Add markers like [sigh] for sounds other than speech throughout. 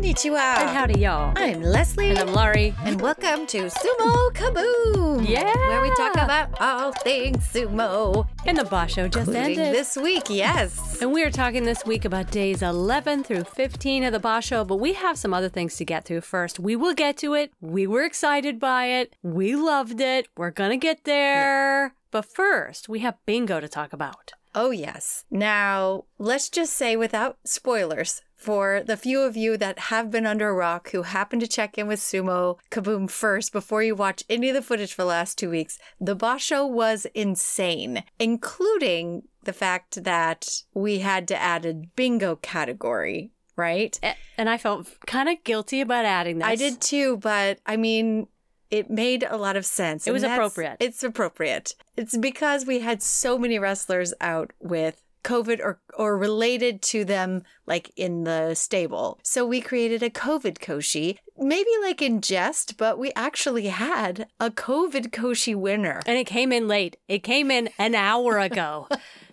Konnichiwa. And howdy, y'all. I'm Leslie. And I'm Laurie. And welcome to Sumo Kaboom. Yeah. Where we talk about all things sumo. And the Basho just Including ended. this week, yes. and we are talking this week about days 11 through 15 of the Basho, but we have some other things to get through first. We will get to it. We were excited by it. We loved it. We're going to get there. But first, we have bingo to talk about. Oh, yes. Now, let's just say without spoilers, for the few of you that have been under a rock who happen to check in with Sumo Kaboom first before you watch any of the footage for the last two weeks, the basho was insane, including the fact that we had to add a bingo category, right? And I felt kind of guilty about adding this. I did too, but I mean, it made a lot of sense. It was appropriate. It's appropriate. It's because we had so many wrestlers out with COVID or or related to them like in the stable. So we created a COVID Koshi, maybe like in jest, but we actually had a COVID Koshi winner. And it came in late. It came in an hour ago.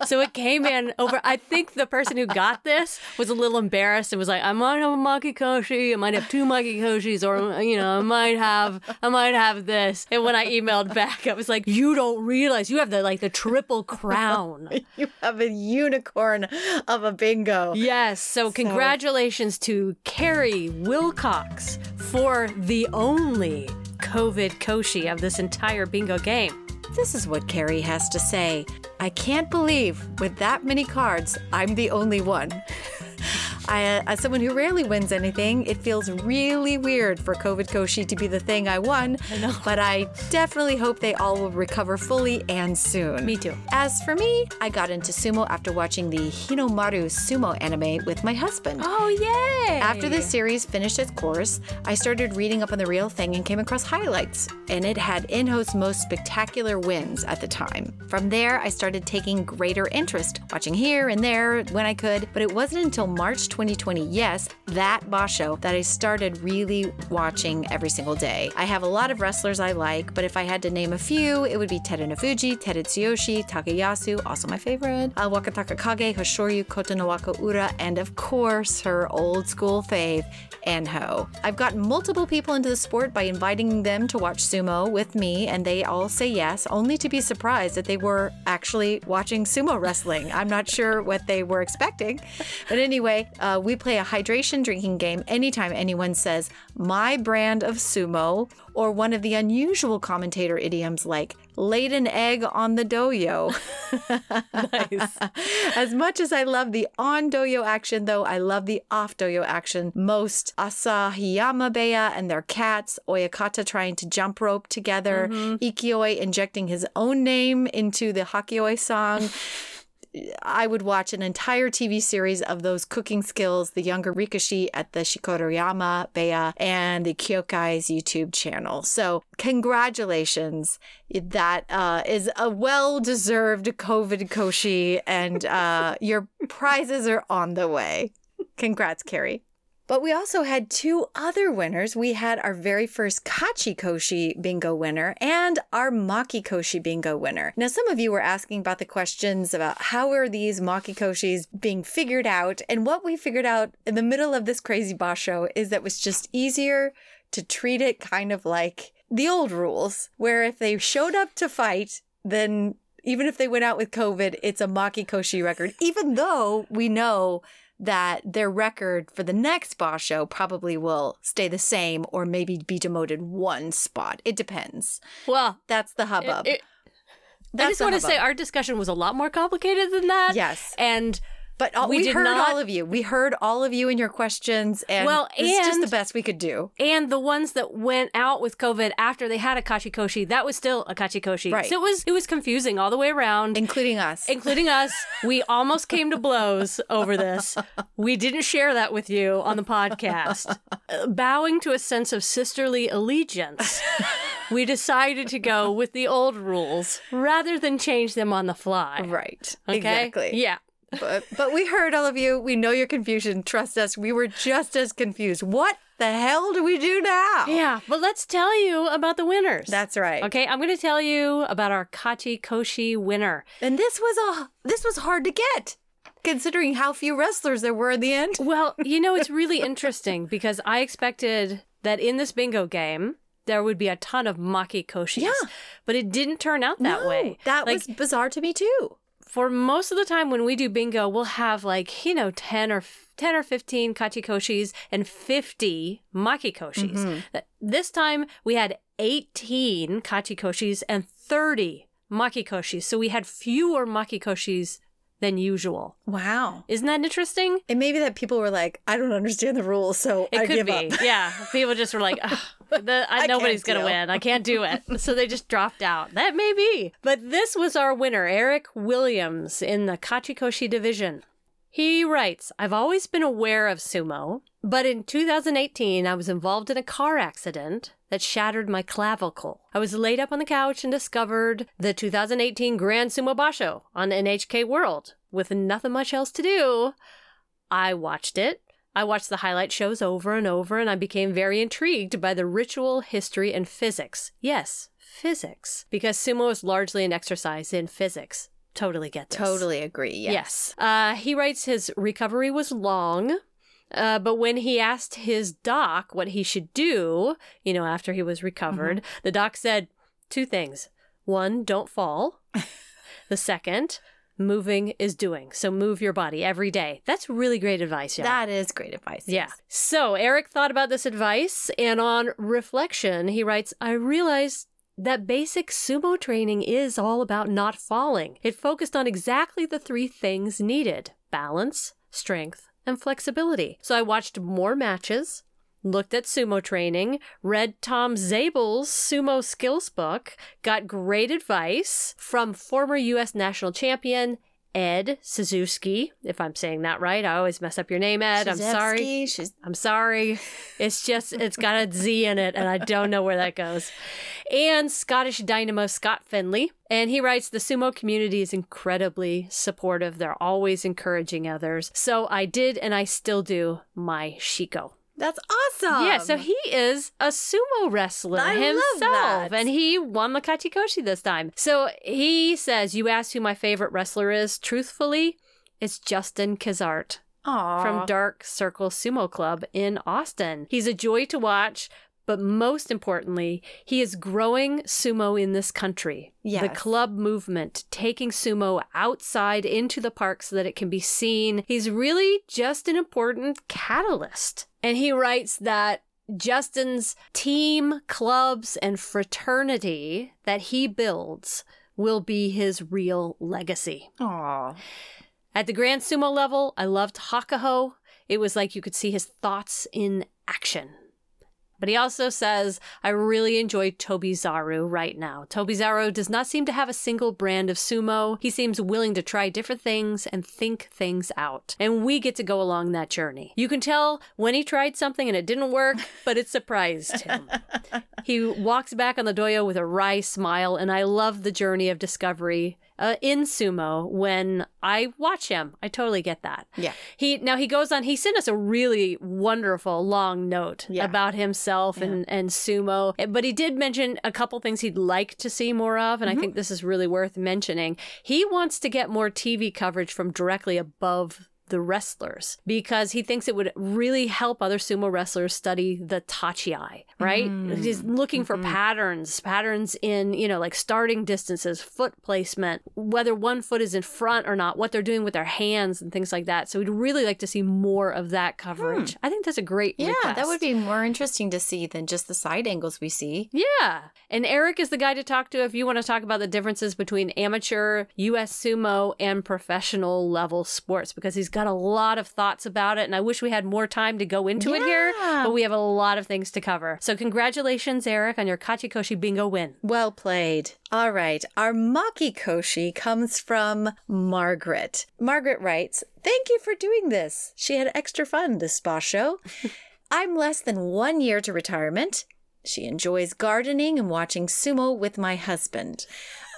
so it came in over. I think the person who got this was a little embarrassed and was like, I might have a Maki Koshi. I might have two Maki Koshis, or, you know, I might have, I might have this. And when I emailed back, I was like, you don't realize you have the, like, the triple crown. [laughs] You have a unicorn of a bingo. Yes. So, congratulations to Carrie Wilcox for the only COVID Koshi of this entire bingo game. This is what Carrie has to say. I can't believe with that many cards, I'm the only one. [laughs] I, uh, as someone who rarely wins anything, it feels really weird for COVID Koshi to be the thing I won. I know. But I definitely hope they all will recover fully and soon. Me too. As for me, I got into sumo after watching the Hinomaru sumo anime with my husband. Oh, yay! After the series finished its course, I started reading up on the real thing and came across highlights, and it had Enho's most spectacular wins at the time. From there, I started taking greater interest, watching here and there when I could, but it wasn't until March 2020, yes, that Basho, that I started really watching every single day. I have a lot of wrestlers I like, but if I had to name a few, it would be Terunofuji, Terutsuyoshi, Takayasu, also my favorite, uh, Wakatakakage, Hoshoryu, Kotonowaka Ura, and of course, her old school fave, Enho. I've gotten multiple people into the sport by inviting them to watch sumo with me, and they all say yes, only to be surprised that they were actually watching sumo wrestling. I'm not sure what they were expecting. But anyway, uh, Uh, we play a hydration drinking game anytime anyone says, my brand of sumo, or one of the unusual commentator idioms like, laid an egg on the dohyo. [laughs] nice. [laughs] As much as I love the on dohyo action, though, I love the off dohyo action most. Asahiyama Beya and their cats, Oyakata trying to jump rope together, mm-hmm. Ikioi injecting his own name into the Hakioi song. [laughs] I would watch an entire TV series of those cooking skills, the younger rikishi at the Shikotoriyama Beya and the Kyokai's YouTube channel. So, congratulations. That uh, is a well deserved COVID Koshi, and uh, your prizes are on the way. Congrats, Carrie. But we also had two other winners. We had our very first Kachi Koshi bingo winner and our Maki Koshi bingo winner. Now, some of you were asking about the questions about how are these Maki Koshis being figured out. And what we figured out in the middle of this crazy basho is that it was just easier to treat it kind of like the old rules, where if they showed up to fight, then even if they went out with COVID, it's a Maki Koshi record, even though we know that their record for the next basho probably will stay the same or maybe be demoted one spot. It depends. Well, That's the hubbub. it- I That's just want to say our discussion was a lot more complicated than that. Yes. And but all, we, we did heard not- all of you. We heard all of you in your questions, and Well, it's just the best we could do. and the ones that went out with COVID after they had a Kachikoshi, that was still a Kachikoshi. Right. So it was it was confusing all the way around. Including us. including us. [laughs] We almost came to blows over this. We didn't share that with you on the podcast. Uh, Bowing to a sense of sisterly allegiance, we decided to go with the old rules rather than change them on the fly. right. Okay? Exactly. Yeah. But, but we heard all of you. We know your confusion. Trust us. We were just as confused. What the hell do we do now? Yeah. But let's tell you about the winners. That's right. Okay, I'm going to tell you about our Kachi Koshi winner. And this was a this was hard to get. considering how few wrestlers there were in the end. Well, you know, it's really [laughs] interesting because I expected that in this bingo game, there would be a ton of maki koshis. Yeah. But it didn't turn out that No, way. That Like, was bizarre to me too. For most of the time when we do bingo, we'll have like, you know, 10 or 10 or 15 kachikoshis and 50 makikoshis. Mm-hmm. This time we had 18 kachikoshis and 30 makikoshis. So we had fewer makikoshis than usual. Wow. Isn't that interesting? It may be that people were like, I don't understand the rules, so It I could give be. [laughs] Yeah. People just were like, "Ugh, the, I, I nobody's going to deal." win. I can't do it. [laughs] So they just dropped out. That may be. But this was our winner, Eric Williams, in the Kachikoshi division. He writes I've always been aware of sumo, but in 2018, I was involved in a car accident that shattered my clavicle. I was laid up on the couch and discovered the 2018 Grand Sumo Basho on NHK World. With nothing much else to do, I watched it. I watched the highlight shows over and over, and I became very intrigued by the ritual, history, and physics. Yes, physics. Because sumo is largely an exercise in physics. Totally get this. Totally agree. Yes. Yes. Uh, he writes his recovery was long, uh, but when he asked his doc what he should do, you know, after he was recovered, the doc said two things. One, don't fall. [laughs] the second, moving is doing. So move your body every day. That's really great advice, y'all. That is great advice. Yeah. So Eric thought about this advice, and on reflection, he writes I realized that basic sumo training is all about not falling. It focused on exactly the three things needed balance, strength, and flexibility. So I watched more matches. Looked at sumo training, read Tom Zabel's sumo skills book, got great advice from former U.S. national champion Ed Suzuki. If I'm saying that right, I always mess up your name, Ed. I'm sorry. Shizevsky, She's I'm sorry. It's just, it's got a Z in it, and I don't know where that goes. And Scottish dynamo Scott Finley. And he writes The sumo community is incredibly supportive. They're always encouraging others. So I did, and I still do, my Shiko. That's awesome. yeah, so he is a sumo wrestler I himself, and he won the Kachikoshi this time. So he says, "You asked who my favorite wrestler is. Truthfully, it's Justin Kazart." Aw. from Dark Circle Sumo Club in Austin. He's a joy to watch, but most importantly, he is growing sumo in this country. The club movement, taking sumo outside into the park so that it can be seen. He's really just an important catalyst. And he writes that Justin's team, clubs, and fraternity that he builds will be his real legacy. Aw. At the Grand Sumo level, I loved Hakuho. It was like you could see his thoughts in action. But he also says, I really enjoy Tobizaru right now. Tobizaru does not seem to have a single brand of sumo. He seems willing to try different things and think things out. And we get to go along that journey. You can tell when he tried something and it didn't work, [laughs] but it surprised him. he walks back on the dohyo with a wry smile, and I love the journey of discovery uh, in sumo when I watch him. I totally get that. Yeah. He now he goes on. He sent us a really wonderful long note Yeah. about himself and and sumo. But he did mention a couple things he'd like to see more of, and I think this is really worth mentioning. He wants to get more TV coverage from directly above the wrestlers because he thinks it would really help other sumo wrestlers study the tachiai, right? Mm. He's looking for mm-hmm. patterns, patterns in, you know, like starting distances, foot placement, whether one foot is in front or not, what they're doing with their hands and things like that. So we'd really like to see more of that coverage. Hmm. I think that's a great Yeah, that would be more interesting to see than just the side angles we see. Yeah. And Eric is the guy to talk to if you want to talk about the differences between amateur, US sumo, and professional level sports because he's got a lot of thoughts about it. And I wish we had more time to go into it here, but we have a lot of things to cover. So congratulations, Eric, on your Kachikoshi bingo win. Well played. All right. Our Maki Koshi comes from Margaret. Margaret writes, Thank you for doing this. She had extra fun this basho. [laughs] I'm less than one year to retirement. She enjoys gardening and watching sumo with my husband.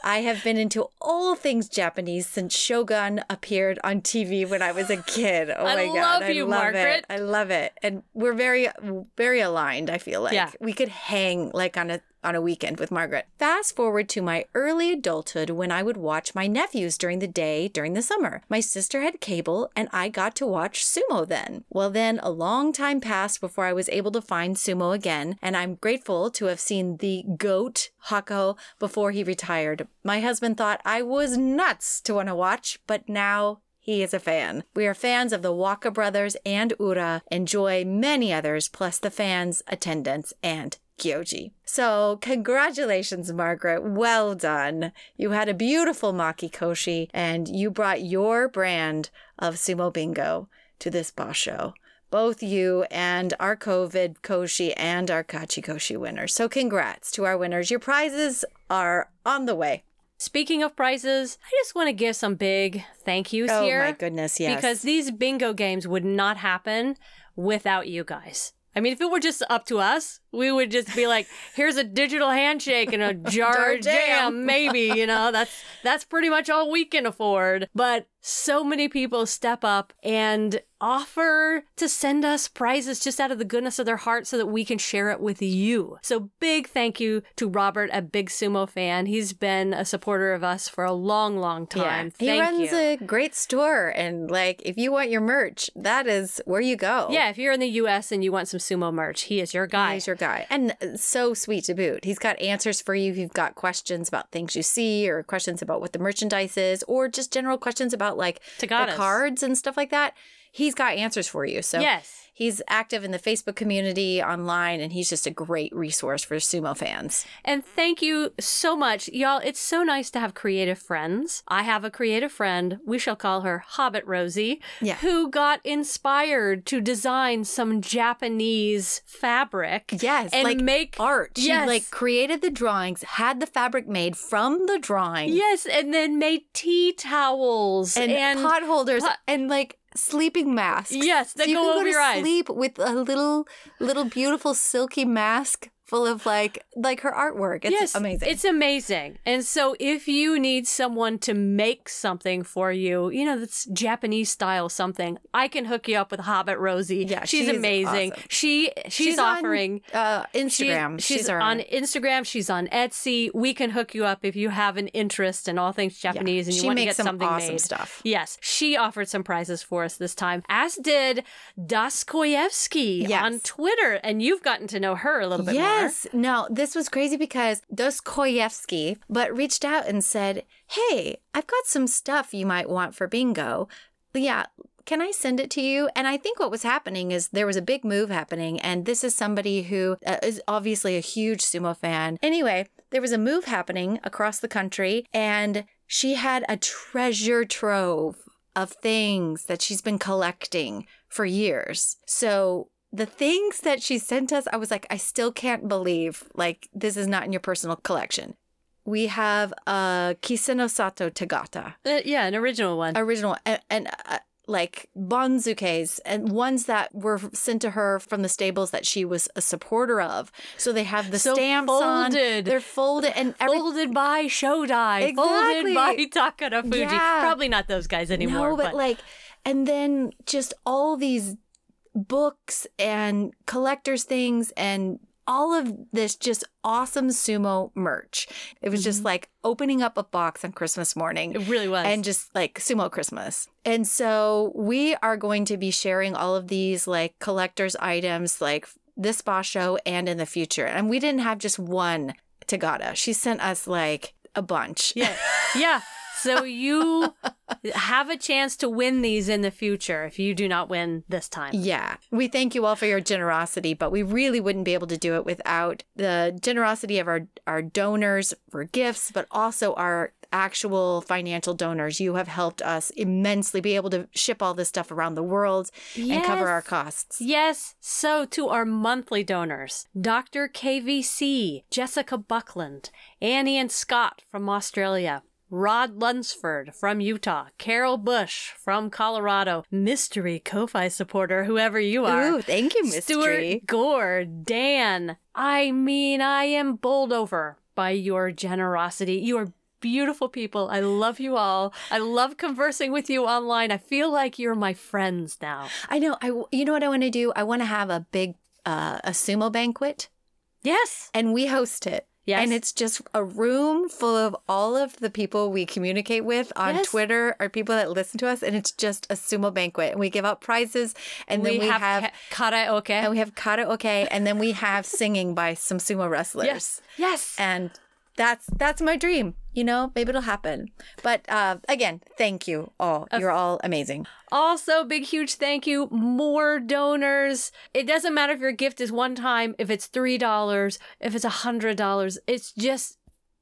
I have been into all things Japanese since Shogun appeared on TV when I was a kid. Oh I my love god. you, I love Margaret. it. I love it. And we're very very aligned, I feel like. Yeah. We could hang like on a on a weekend with Margaret. Fast forward to my early adulthood when I would watch my nephews during the day during the summer. My sister had cable and I got to watch sumo then. Well, then a long time passed before I was able to find sumo again, and I'm grateful to have seen the goat Hako before he retired. My husband thought I was nuts to want to watch, but now he is a fan. We are fans of the Waka brothers and Ura, enjoy many others, plus the fans' attendance and Gyoji. So, congratulations, Margaret. Well done. You had a beautiful Makikoshi and you brought your brand of Sumo Bingo to this basho. Both you and our COVID Koshi and our Kachi Koshi winners. So, congrats to our winners. Your prizes are on the way. Speaking of prizes, I just want to give some big thank yous Oh here. Oh, my goodness, yes. Because these bingo games would not happen without you guys. I mean, if it were just up to us, we would just be like, "Here's a digital handshake and a [laughs] jar, of jam." maybe." You know, that's that's pretty much all we can afford. But so many people step up and offer to send us prizes just out of the goodness of their heart so that we can share it with you. So big thank you to Robert, a big sumo fan. He's been a supporter of us for a long, long time. He Thank runs you. a great store, and like, if you want your merch, that is where you go. Yeah, if you're in the US and you want some sumo merch, he is your guy. He's your guy. And uh, so sweet to boot. He's got answers for you if you've got questions about things you see or questions about what the merchandise is or just general questions about like the cards and stuff like that. He's got answers for you. So Yes. He's active in the Facebook community online and he's just a great resource for sumo fans. And thank you so much. Y'all, it's so nice to have creative friends. I have a creative friend, we shall call her Hobbit Rosie, Yeah. who got inspired to design some Japanese fabric. Yes, and like make art. She Yes. like created the drawings, had the fabric made from the drawing. Yes, and then made tea towels and, and, pot holders pot- and like sleeping masks. Yes, that so you go can over go to your eyes. sleep with a little, little beautiful silky mask full of like, like her artwork. It's yes, amazing. It's amazing. And so if you need someone to make something for you, you know, that's Japanese style something, I can hook you up with Hobbit Rosie. Yeah, she's, she's amazing. awesome. She she's, on, offering uh, she- Instagram. she's, on Instagram. She's on Etsy. We can hook you up if you have an interest in all things Japanese and you she want to get some something awesome made. stuff. Yes, she offered some prizes for us this time, as did Dostoevsky Yes. on Twitter, and you've gotten to know her a little bit more. Yes. No, this was crazy because Dostoevsky but reached out and said, Hey, I've got some stuff you might want for bingo. Yeah. Can I send it to you? And I think what was happening is there was a big move happening. And this is somebody who uh, is obviously a huge sumo fan. Anyway, there was a move happening across the country, and she had a treasure trove of things that she's been collecting for years. So the things that she sent us, I was like, I still can't believe like this is not in your personal collection. We have a Kiseno Sato tegata, Uh, yeah, an original one. original, and, and uh, like banzukes, and ones that were sent to her from the stables that she was a supporter of. So they have the So stamps on. folded. They're folded, and every, folded by Shodai, Exactly. folded by Takara Fuji. Yeah. Probably not those guys anymore. No, but, like, and then just all these books and collectors things and all of this just awesome sumo merch. It was just mm-hmm. like opening up a box on Christmas morning. it really was. And just like sumo Christmas. And so we are going to be sharing all of these like collector's items like this basho and in the future. And we didn't have just one tegata. She sent us like a bunch. yeah, yeah. [laughs] So you have a chance to win these in the future if you do not win this time. Yeah. We thank you all for your generosity, but we really wouldn't be able to do it without the generosity of our, our donors for gifts, but also our actual financial donors. You have helped us immensely be able to ship all this stuff around the world and cover our costs. Yes, so to our monthly donors Dr. KVC, Jessica Buckland, Annie and Scott from Australia, Rod Lunsford from Utah, Carol Bush from Colorado, mystery Ko-Fi supporter, whoever you are. Ooh, thank you, Mystery. Stuart Gore, Dan. I mean, I am bowled over by your generosity. You are beautiful people. I love you all. I love conversing with you online. I feel like you're my friends now. I know. I you know what I want to do? I want to have a big uh, a sumo banquet Yes. and we host it. Yes. And it's just a room full of all of the people we communicate with on Yes. Twitter or people that listen to us. And it's just a sumo banquet. And we give out prizes. And then we, have, ka- karaoke. and we have karaoke. And then we have singing by some sumo wrestlers. yes. Yes. And that's that's my dream. You know, maybe it'll happen. But uh, again, thank you all. You're all amazing. Also, big, huge thank you. More donors. It doesn't matter if your gift is one time, if it's $3, if it's a $100. It's just,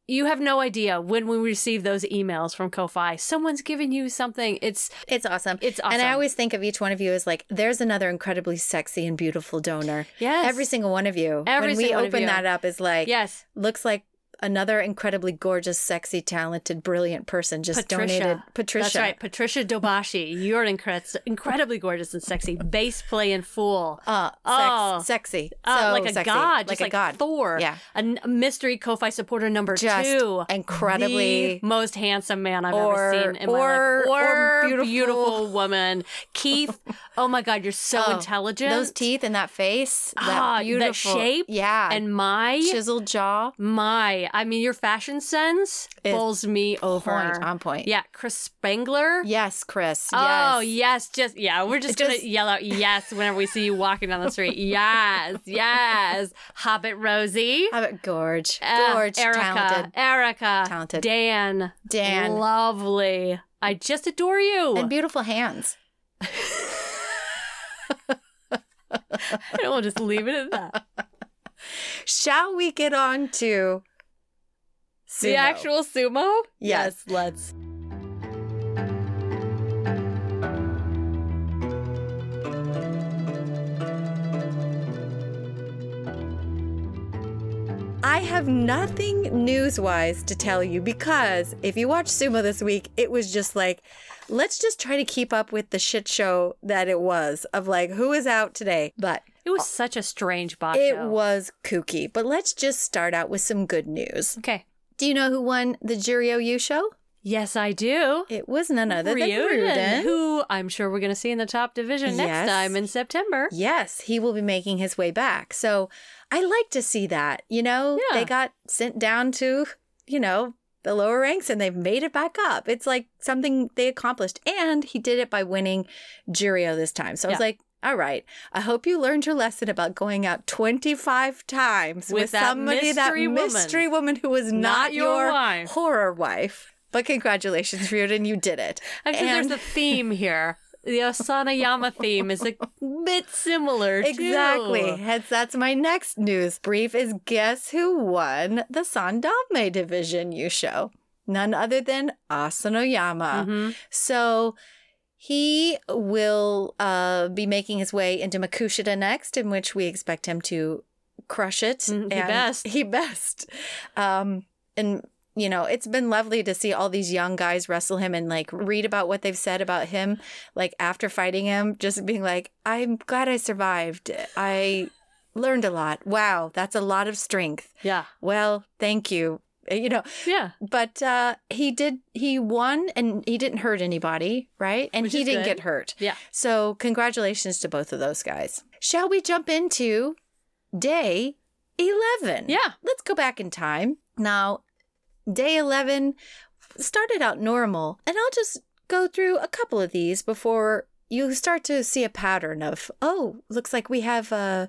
you have no idea when we receive those emails from Ko-Fi. Someone's giving you something. It's, It's awesome. It's awesome. And I always think of each one of you as like, there's another incredibly sexy and beautiful donor. yes. Every single one of you. Every when we single one of open that up is like, yes. looks like another incredibly gorgeous, sexy, talented, brilliant person just Patricia. donated. Patricia. That's right. Patricia Dobashi. You're incre- incredibly gorgeous and sexy. Bass playing fool. Uh, sex, Oh. sexy. Uh, so like a sexy. god, Like just a like god. Thor. Yeah. a, mystery Ko-Fi supporter number Just two. incredibly- most handsome man I've Or- ever seen in my life. or beautiful. beautiful woman, Keith. [laughs] oh my God, you're so Oh, intelligent. Those teeth and that face. That that beautiful shape Yeah. and my chiseled jaw. my. I mean, your fashion sense Is bowls me over. Point on point. Yeah, Chris Spangler. Yes, Chris. Oh yes. yes, just yeah. We're just gonna yell out yes whenever we see you walking down the street. [laughs] Yes, yes. Hobbit Rosie, How about Gorge? Uh, Gorge. Erica, Talented. Erica, Talented. Dan, Dan. lovely. I just adore you. And beautiful hands. [laughs] [laughs] I don't want to just leave it at that. Shall we get on to The actual sumo. Yes. let's. I have nothing news-wise to tell you because if you watch sumo this week, it was just like, let's just try to keep up with the shit show that it was of like who is out today. But It was such a strange box it show. was kooky. But let's just start out with some good news. Okay. Do you know who won the Juryo Yusho? Yes, I do. It was none other than Ryuden, who I'm sure we're going to see in the top division next time in September. Yes, he will be making his way back. So I like to see that. You know, Yeah. they got sent down to, you know, the lower ranks and they've made it back up. It's like something they accomplished. And he did it by winning Juryo this time. So I was like, all right, I hope you learned your lesson about going out 25 times with, With that somebody, that mystery woman. mystery woman who was not, Not your wife. horror wife. But congratulations, Ryuden, you did it. Actually, And- there's a theme here. The Asanoyama theme is a bit similar. too. Exactly. Hence, that's my next news brief is guess who won the Sandanme Division Yusho? None other than Asanoyama. Mhm. So he will uh, be making his way into Makushita next, in which we expect him to crush it. Mm, he and- best. [laughs] He best. Um, and you know, it's been lovely to see all these young guys wrestle him and like read about what they've said about him, like after fighting him, just being like, I'm glad I survived. I learned a lot. Wow, that's a lot of strength. Yeah. Well, thank you. [laughs] You know, Yeah. but uh he did he won and he didn't hurt anybody, right? And Which he didn't good. get hurt. Yeah. So congratulations to both of those guys. Shall we jump into day 11? Yeah. Let's go back in time. Now, day 11 started out normal, and I'll just go through a couple of these before you start to see a pattern of, oh, looks like we have a. Uh,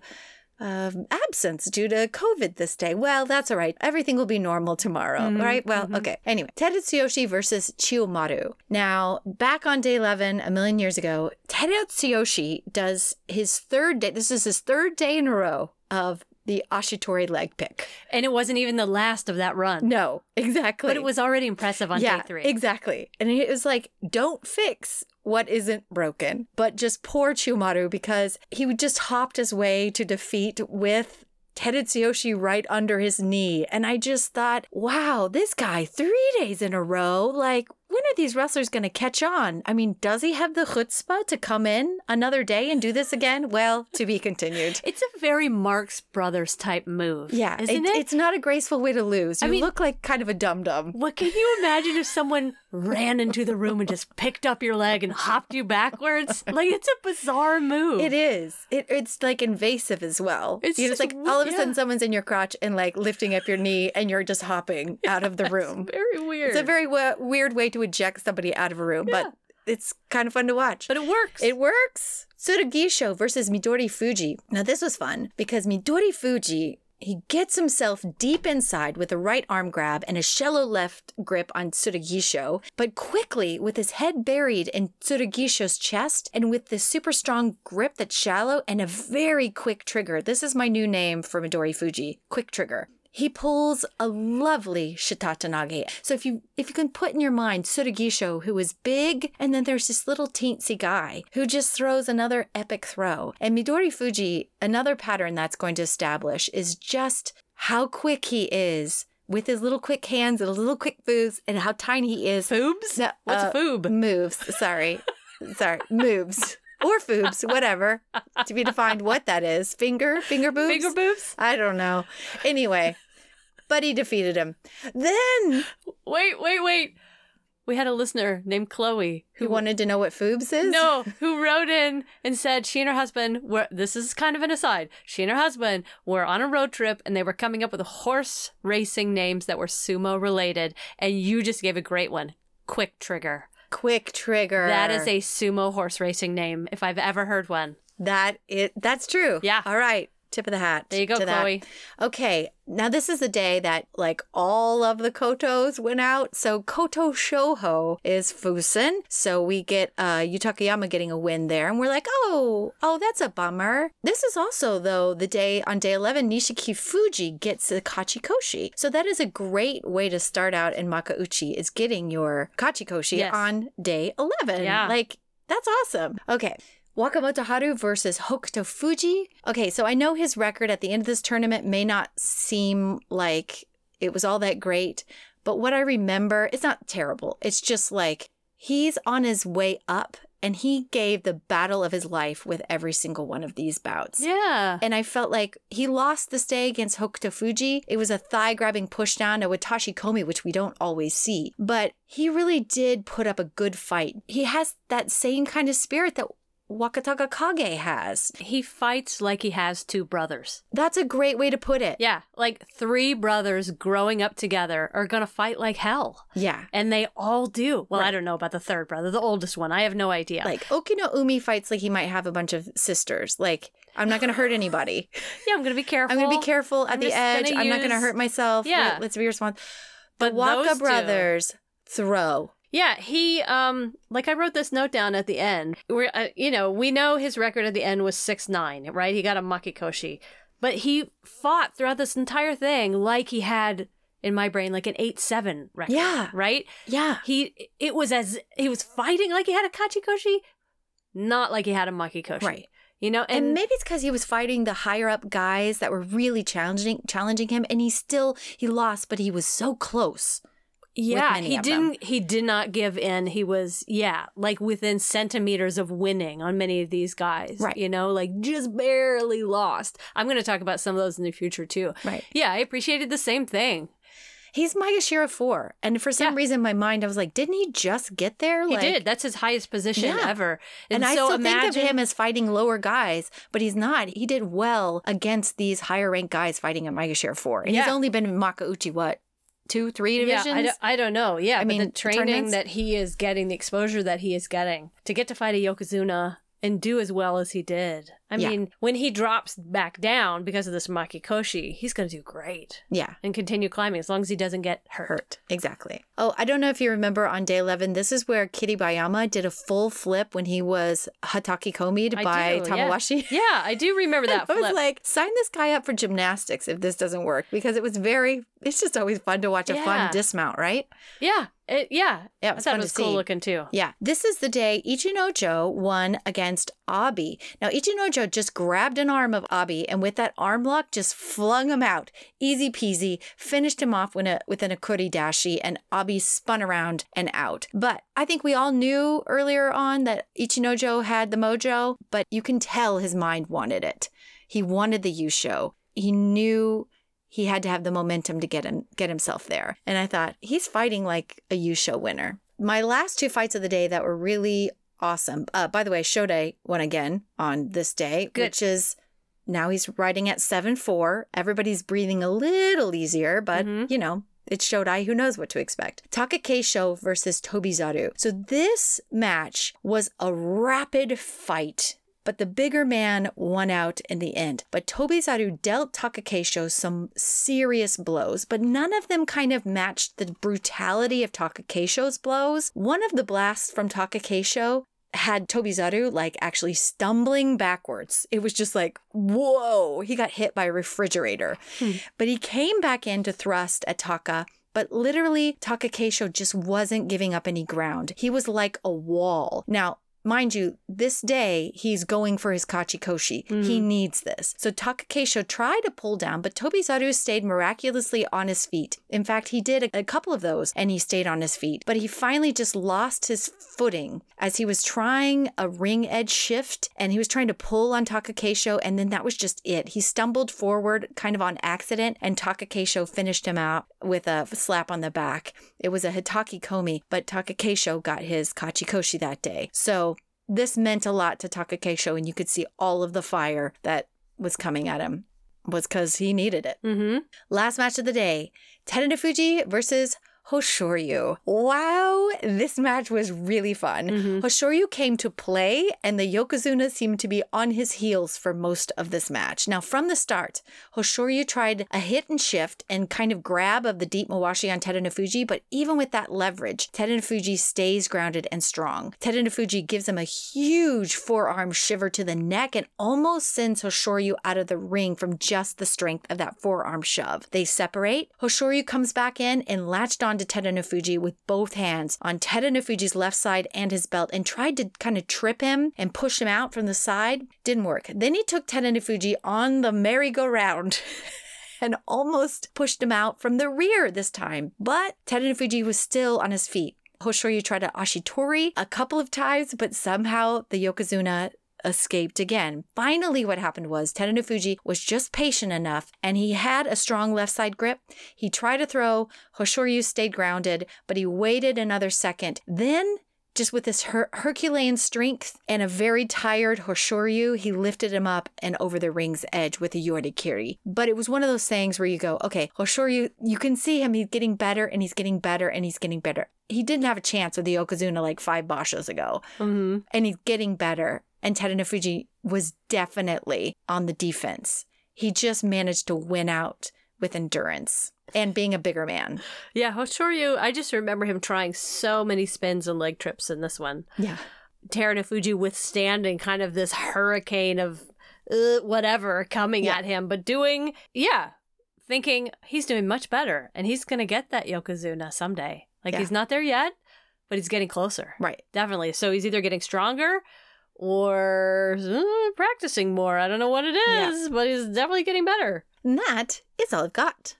absence due to COVID this day. Well, that's all right. Everything will be normal tomorrow, Mhm, right? Well, mhm. okay. Anyway, Terutsuyoshi versus Chiyomaru. Now, back on day 11, a million years ago, Terutsuyoshi does his third day. This is his third day in a row of the Ashitori leg pick. And it wasn't even the last of that run. No, exactly. But it was already impressive on yeah, day three. exactly. And it was like, don't fix what isn't broken, but just poor Chiyomaru because he would just hopped his way to defeat with Terutsuyoshi right under his knee. And I just thought, wow, this guy three days in a row, like, when are these wrestlers going to catch on? I mean, does he have the chutzpah to come in another day and do this again? Well, to be continued. [laughs] It's a very Marx Brothers type move. Yeah, Isn't it? It's not a graceful way to lose. I You mean- look like kind of a dum dum. What can you imagine if someone ran into the room and just picked up your leg and hopped you backwards. Like it's a bizarre move. It is. It, it's like invasive as well. It's just like all of a sudden yeah. someone's in your crotch and like lifting up your knee and you're just hopping [laughs] out of the room. Very weird. It's a very w- weird way to eject somebody out of a room, but it's kind of fun to watch. but it works. It works. Tsurugisho versus Midori Fuji. Now, this was fun because Midori Fuji, he gets himself deep inside with a right arm grab and a shallow left grip on Tsurugisho, but quickly, with his head buried in Tsurugisho's chest and with this super strong grip that's shallow and a very quick trigger. This is my new name for Midori Fuji quick trigger. He pulls a lovely shitatenage. So if you if you can put in your mind Tsurugisho, who is big, and then there's this little teensy guy who just throws another epic throw. And Midori Fuji, another pattern that's going to establish is just how quick he is with his little quick hands and little quick moves and how tiny he is. Foobs? No, What's uh, a foob? Moves. Sorry. [laughs] Sorry. Moves. Or foobs, whatever. To be defined what that is. Finger? Finger boobs? Finger boobs? I don't know. Anyway, but he defeated him. Then Wait, wait, wait. We had a listener named Chloe who wanted to know what foobs is. No, who wrote in and said she and her husband were this is kind of an aside. She and her husband were on a road trip and they were coming up with horse racing names that were sumo related and you just gave a great one. Quick Trigger. Quick trigger. That is a sumo horse racing name if I've ever heard one. that it. That's true. Yeah. All right. Tip of the hat. There you go, to that. Chloe. Okay. Now this is the day that like all of the kotos went out. So koto shoho is fusen. So we get uh Yutakayama getting a win there, and we're like, oh, oh, that's a bummer. This is also though the day on day eleven Nishiki Fuji gets the kachikoshi. So that is a great way to start out in Makuuchi is getting your kachikoshi Yes. on day eleven. Yeah. Like that's awesome. Okay. Wakamoto Haru versus Hokuto Fuji. Okay, so I know his record at the end of this tournament may not seem like it was all that great, but what I remember, it's not terrible. It's just like he's on his way up and he gave the battle of his life with every single one of these bouts. Yeah. And I felt like he lost this day against Hokuto Fuji. It was a thigh grabbing pushdown to Watashi Komi, which we don't always see. But he really did put up a good fight. He has that same kind of spirit that Wakatakakage has. He fights like he has two brothers. That's a great way to put it. Yeah, like three brothers growing up together are going to fight like hell. Yeah. And they all do. Well, I don't know about the third brother, the oldest one. I have no idea. Like Okino Umi fights like he might have a bunch of sisters. Like, I'm not going to hurt anybody. [laughs] yeah, I'm going to be careful. I'm going to be careful at I'm the edge. I'm not going to hurt myself. Yeah. Let, us be responsible. The But Waka those two- brothers throw. Yeah, he um like I wrote this note down at the end. We're uh, you know, we know his record at the end was 6-9, right? He got a makikoshi. But he fought throughout this entire thing like he had in my brain like an 8-7 record, Yeah. right? Yeah. He it was as he was fighting like he had a kachikoshi, not like he had a makikoshi. Right. You know, And, and, maybe it's because he was fighting the higher up guys that were really challenging challenging him, and he still he lost, but he was so close. Yeah, he didn't he did not give in. He was yeah, like within centimeters of winning on many of these guys. Right. You know, like just barely lost. I'm going to talk about some of those in the future too. Right. Yeah, I appreciated the same thing. He's Maegashira four, and for some Yeah. reason, in my mind, I was like, didn't he just get there? He Like- did. That's his highest position Yeah. ever. And, I so still imagine, think of him as fighting lower guys, but he's not. He did well against these higher ranked guys fighting at Maegashira four, and he's only been in Makuuchi what two, three Yeah, divisions. I don't, I don't know. Yeah, I but mean, the training tournaments? that he is getting, the exposure that he is getting to get to fight a Yokozuna and do as well as he did. I Yeah. mean, when he drops back down because of this Makikoshi, he's going to do great yeah. and continue climbing as long as he doesn't get hurt. Hurt. Exactly. Oh, I don't know if you remember on day 11, this is where Kiribayama did a full flip when he was Hataki Komi'd by do. Tamawashi. [laughs] Yeah, I do remember [laughs] that I was like, sign this guy up for gymnastics if this doesn't work because it was very, it's just always fun to watch a Yeah. fun dismount, right? yeah, it, yeah. Yeah, it I was thought fun it was cool see. looking too. Yeah, this is the day Ichinojo won against Abi. Now, Ichinojo just grabbed an arm of Abi and with that arm lock just flung him out. Easy peasy, finished him off with, a, with an Okuri dashi, and Abi spun around and out. But I think we all knew earlier on that Ichinojo had the mojo, but you can tell his mind wanted it. He wanted the Yusho. He knew he had to have the momentum to get him get himself there. And I thought, he's fighting like a Yusho winner. my last two fights of the day that were really awesome. Uh, by the way, Shodai won again on this day, Good. which is now he's riding at 7 4. Everybody's breathing a little easier, but Mhm. you know, it's Shodai who knows what to expect. Taka Keisho versus Tobizaru. So this match was a rapid fight. But the bigger man won out in the end. But Tobizaru dealt Taka Keisho some serious blows, but none of them kind of matched the brutality of Taka Keisho's blows. One of the blasts from Taka Keisho had Tobizaru like actually stumbling backwards. It was just like, whoa, he got hit by a refrigerator. Hmm. But he came back in to thrust at Taka. But literally, Taka Keisho just wasn't giving up any ground. He was like a wall. Now, mind you, this day he's going for his Kachikoshi. He mm-hmm. needs this. So Taka Keisho tried to pull down, but Tobizaru stayed miraculously on his feet. In fact, he did a, a couple of those and he stayed on his feet. But he finally just lost his footing as he was trying a ring edge shift and he was trying to pull on Taka Keisho, and then that was just it. He stumbled forward kind of on accident, and Taka Keisho finished him out with a slap on the back. It was a Hataki Komi, but Taka Keisho got his Kachikoshi that day. So this meant a lot to Taka Keisho, and you could see all of the fire that was coming at him was because he needed it. Mm-hmm. Last match of the day Fuji versus Hoshoryu. Wow, this match was really fun. Mhm. Hoshoryu came to play, and the Yokozuna seemed to be on his heels for most of this match. Now, from the start, Hoshoryu tried a hit and shift and kind of grab of the deep Mawashi on Fuji, but even with that leverage, Fuji stays grounded and strong. Fuji gives him a huge forearm shiver to the neck and almost sends Hoshoryu out of the ring from just the strength of that forearm shove. They separate. Hoshoryu comes back in and latched on to Fuji with both hands on Fuji's left side and his belt and tried to kind of trip him and push him out from the side. Didn't work. Then he took Fuji on the merry-go-round. [laughs] and almost pushed him out from the rear this time. But Fuji was still on his feet. Hoshoryu tried to Ashitori a couple of times, but somehow the Yokozuna escaped again. Finally, what happened was Fuji was just patient enough and he had a strong left side grip. He tried to throw, Hoshoryu stayed grounded, but he waited another second. Then just with this her- Herculean strength and a very tired Hoshoryu, he lifted him up and over the ring's edge with a Yorikiri. But it was one of those things where you go, okay, Hoshoryu, you can see him, he's getting better and he's getting better and he's getting better. He didn't have a chance with the Yokozuna like five bashos ago, Mm-hmm. and he's getting better. And Fuji was definitely on the defense. He just managed to win out with endurance and being a bigger man. Yeah, Hoshoryu, I just remember him trying so many spins and leg trips in this one. Yeah. Fuji withstanding kind of this hurricane of uh, whatever coming Yeah. at him, but doing, yeah, thinking he's doing much better and he's going to get that Yokozuna someday. Like Yeah. he's not there yet, but he's getting closer. Right. Definitely. So he's either getting stronger or uh, practicing more. I don't know what it is, Yeah. but he's definitely getting better. And that is all I've got.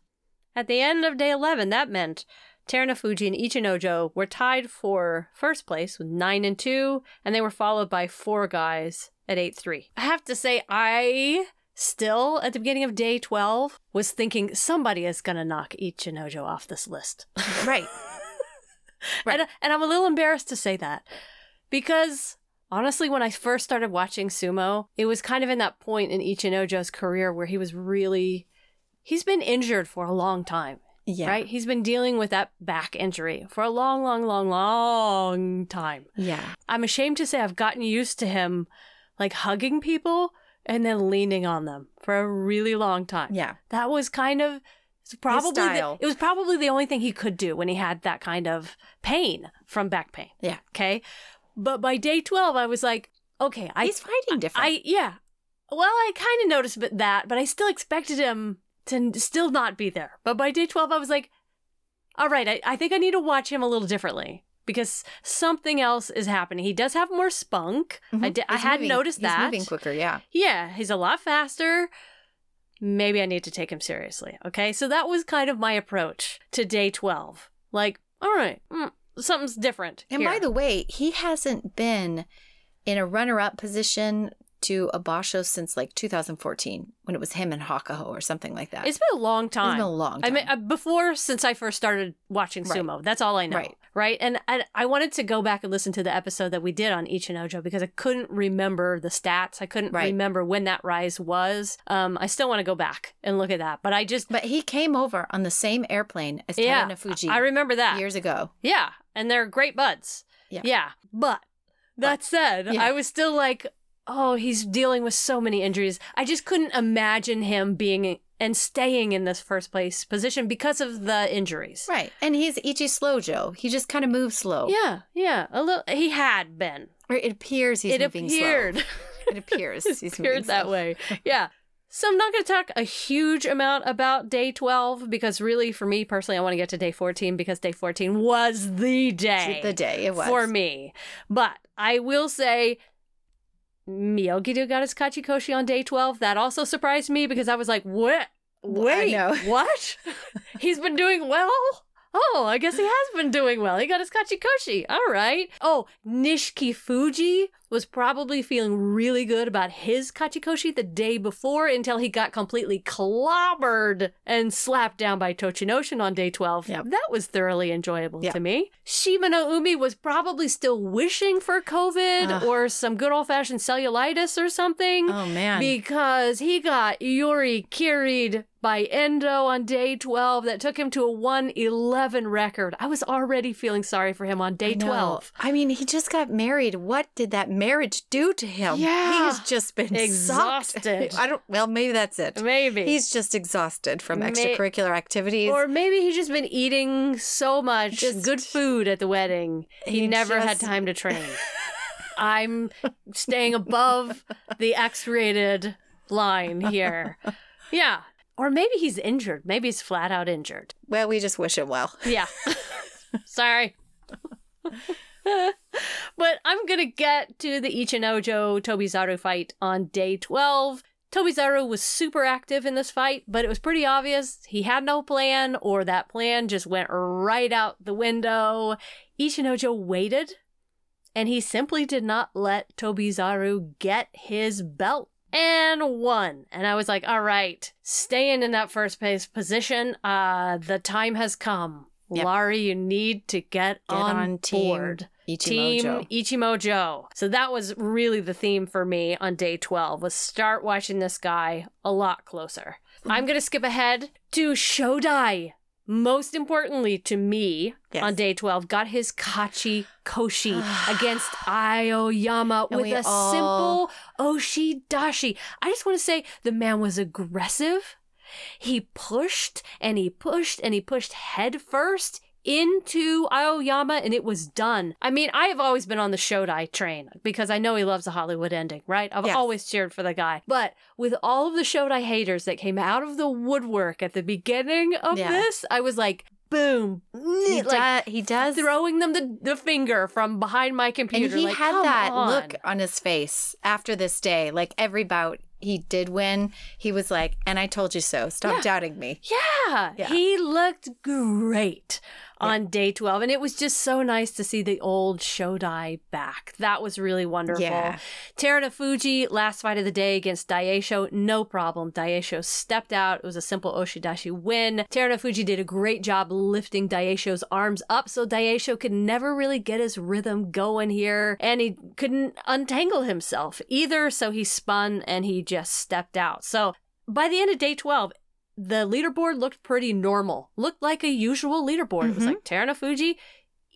At the end of day 11, that meant Terunofuji and Ichinojo were tied for first place with 9 and 2, and they were followed by four guys at 8 3. I have to say, I still, at the beginning of day 12, was thinking somebody is going to knock Ichinojo off this list. Right. [laughs] Right. And, and I'm a little embarrassed to say that because honestly, when I first started watching sumo, it was kind of in that point in Ichinojo's career where he was really, he's been injured for a long time, Yeah. right? He's been dealing with that back injury for a long, long, long, long time. Yeah. I'm ashamed to say I've gotten used to him like hugging people and then leaning on them for a really long time. Yeah. That was kind of probably the, it was probably the only thing he could do when he had that kind of pain from back pain. Yeah. Okay. But by day 12 I was like, okay, I He's fighting different. I yeah. Well, I kind of noticed that, but I still expected him to still not be there. But by day 12 I was like, all right, I, I think I need to watch him a little differently because something else is happening. He does have more spunk. I, Mhm. di- I He's hadn't moving- noticed he's that. moving quicker, yeah. Yeah, he's a lot faster. Maybe I need to take him seriously. Okay, so that was kind of my approach to day 12. Like, all right, mm, something's different. And here. by the way, he hasn't been in a runner-up position to a Basho since like 2014 when it was him and Hakuho or something like that. it's been a long It's time. been a long time. I mean, uh, before since I first started watching Right. sumo. That's all I know. Right. right? And I, I wanted to go back and listen to the episode that we did on Ichinojo because I couldn't remember the stats. I couldn't Right. remember when that rise was. Um, I still want to go back and look at that, but I just But he came over on the same airplane as yeah, Fuji I remember that. years ago. Yeah, and they're great buds. Yeah. Yeah. But that said, Yeah. I was still like, oh, he's dealing with so many injuries. I just couldn't imagine him being and staying in this first place position because of the injuries. Right. And he's Ichi Slow Joe. He just kind of moves slow. Yeah, yeah. A little he had been. Or it appears he's it moving appeared. slow. It appears [laughs] he's moving appeared that slow. way. Yeah. So I'm not going to talk a huge amount about day 12 because really for me personally I want to get to day 14 because day 14 was the day. The day it was. for me. But I will say Myogiryu got his Kachikoshi on day 12. That also surprised me because I was like, [laughs] what? Wait, [laughs] what? He's been doing well? Oh, I guess he has been doing well. He got his Kachikoshi. All right. Oh, Nishiki Fuji was probably feeling really good about his Kachikoshi the day before until he got completely clobbered and slapped down by Tochinoshin on day 12. Yep. That was thoroughly enjoyable Yep. to me. Shima no Umi was probably still wishing for COVID Ugh. or some good old fashioned cellulitis or something Oh man. because he got Yuri carried by Endo on day 12 that took him to a 111 record. I was already feeling sorry for him on day I 12. I mean, he just got married. What did that marriage do to him? Yeah. He has just been sucked. Exhausted. [laughs] I don't well, maybe that's it. Maybe. He's just exhausted from May- extracurricular activities. or maybe he's just been eating so much Just- good food at the wedding. He, He never had time to [laughs] train. I'm staying above the X rated line here. Yeah. Or maybe he's injured. Maybe he's flat out injured. well, we just wish him well. [laughs] Yeah. [laughs] Sorry. but I'm going to get to the Ichinojo Tobizaru fight on day 12. Tobizaru was super active in this fight, but it was pretty obvious he had no plan or that plan just went right out the window. Ichinojo waited and he simply did not let Tobizaru get his belt and one. And I was like, all right, staying in that first place position, uh, the time has come. Yep. Laurie, you need to get, Get on, on team board. Team Ichinojo. Ichinojo. So that was really the theme for me on day 12 was start watching this guy a lot closer. I'm going to skip ahead to Shodai. Most importantly to me Yes. on day 12 got his Kachi Koshi [sighs] against Aoiyama And with a all- simple Oshidashi. I just want to say the man was aggressive. He pushed and he pushed and he pushed head first into Aoiyama and it was done. I mean, I have always been on the Shodai train because I know he loves a Hollywood ending, right? I've Yes. always cheered for the guy. But with all of the Shodai haters that came out of the woodwork at the beginning of Yeah. this, I was like, boom. He, like, do- he does. throwing them the, the finger from behind my computer. and he like, had "Come that on." look on his face after this day. Like every bout he did win, he was like, and I told you so. Stop Yeah. doubting me. Yeah, Yeah. he looked great on day 12. And it was just so nice to see the old Shodai back. That was really wonderful. Yeah. Terunofuji, last fight of the day against Daisho, no problem. Daisho stepped out. It was a simple Oshidashi win. Terunofuji did a great job lifting Daisho's arms up so Daisho could never really get his rhythm going here. And he couldn't untangle himself either. So he spun and he just stepped out. So by the end of day 12, the leaderboard looked pretty normal. Looked like a usual leaderboard. It was Mhm. like Terunofuji,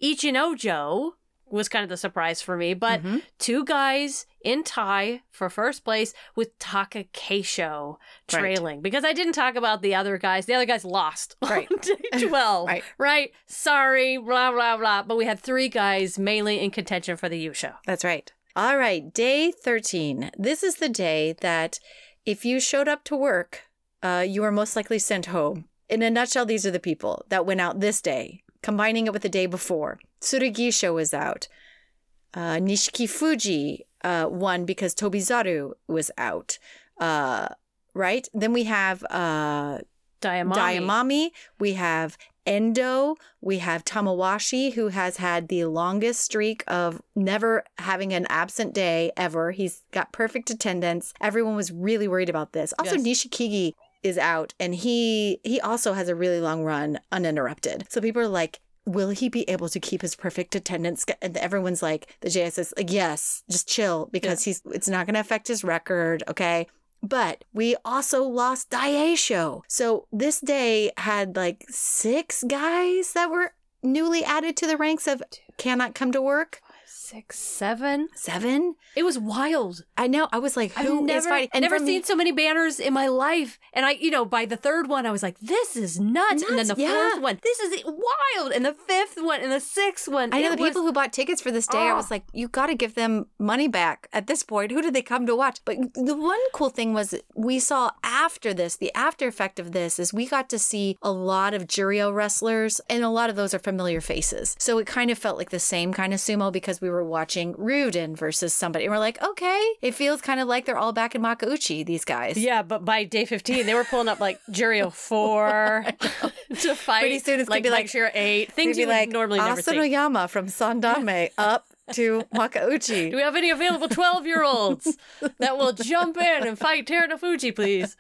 Ichinojo was kind of the surprise for me, but Mhm. two guys in tie for first place with Taka Keisho Right. trailing. Because I didn't talk about the other guys. The other guys lost [laughs] Right. on day [laughs] 12. Right. Right. Sorry, blah, blah, blah. But we had three guys mainly in contention for the Yusho. That's right. All right, day 13. This is the day that if you showed up to work, uh, you were most likely sent home. In a nutshell, these are the people that went out this day, combining it with the day before. Tsurugisho was out. Uh, Nishiki Fuji uh, won because Tobizaru was out. Uh, right? Then we have uh, Daiamami. Daiamami. We have Endo. We have Tamawashi, who has had the longest streak of never having an absent day ever. He's got perfect attendance. Everyone was really worried about this. Also, Yes. Nishikigi is out, and he he also has a really long run uninterrupted. So people are like, will he be able to keep his perfect attendance? And everyone's like, the JS is like, yes, just chill because he's, it's not going to affect his record. Okay. But we also lost Daisho. So this day had like six guys that were newly added to the ranks of cannot come to work. Six, seven. Seven? It was wild. I know. I was like, who I've is never, fighting? never seen me- so many banners in my life. And I, you know, by the third one, I was like, this is nuts. and then the yeah. fourth one, this is wild. And the fifth one, and the sixth one. I know the was- people who bought tickets for this day. I ah. was Oh. like, you got to give them money back at this point. Who did they come to watch? But the one cool thing was we saw after this, the after effect of this is we got to see a lot of Juryo wrestlers, and a lot of those are familiar faces. So it kind of felt like the same kind of sumo because we were watching Ryuden versus somebody. And we're like, okay, it feels kind of like they're all back in Makuuchi, these guys. Yeah, but by day 15, they were pulling up like Juryo [laughs] 4 [laughs] [laughs] to fight. Pretty soon it's gonna like be like- Shearer 8. Things be you like normally never. Asanoyama from Sandanme up to Makuuchi. Do we have any available 12 year olds that will jump in and fight Terunofuji, please?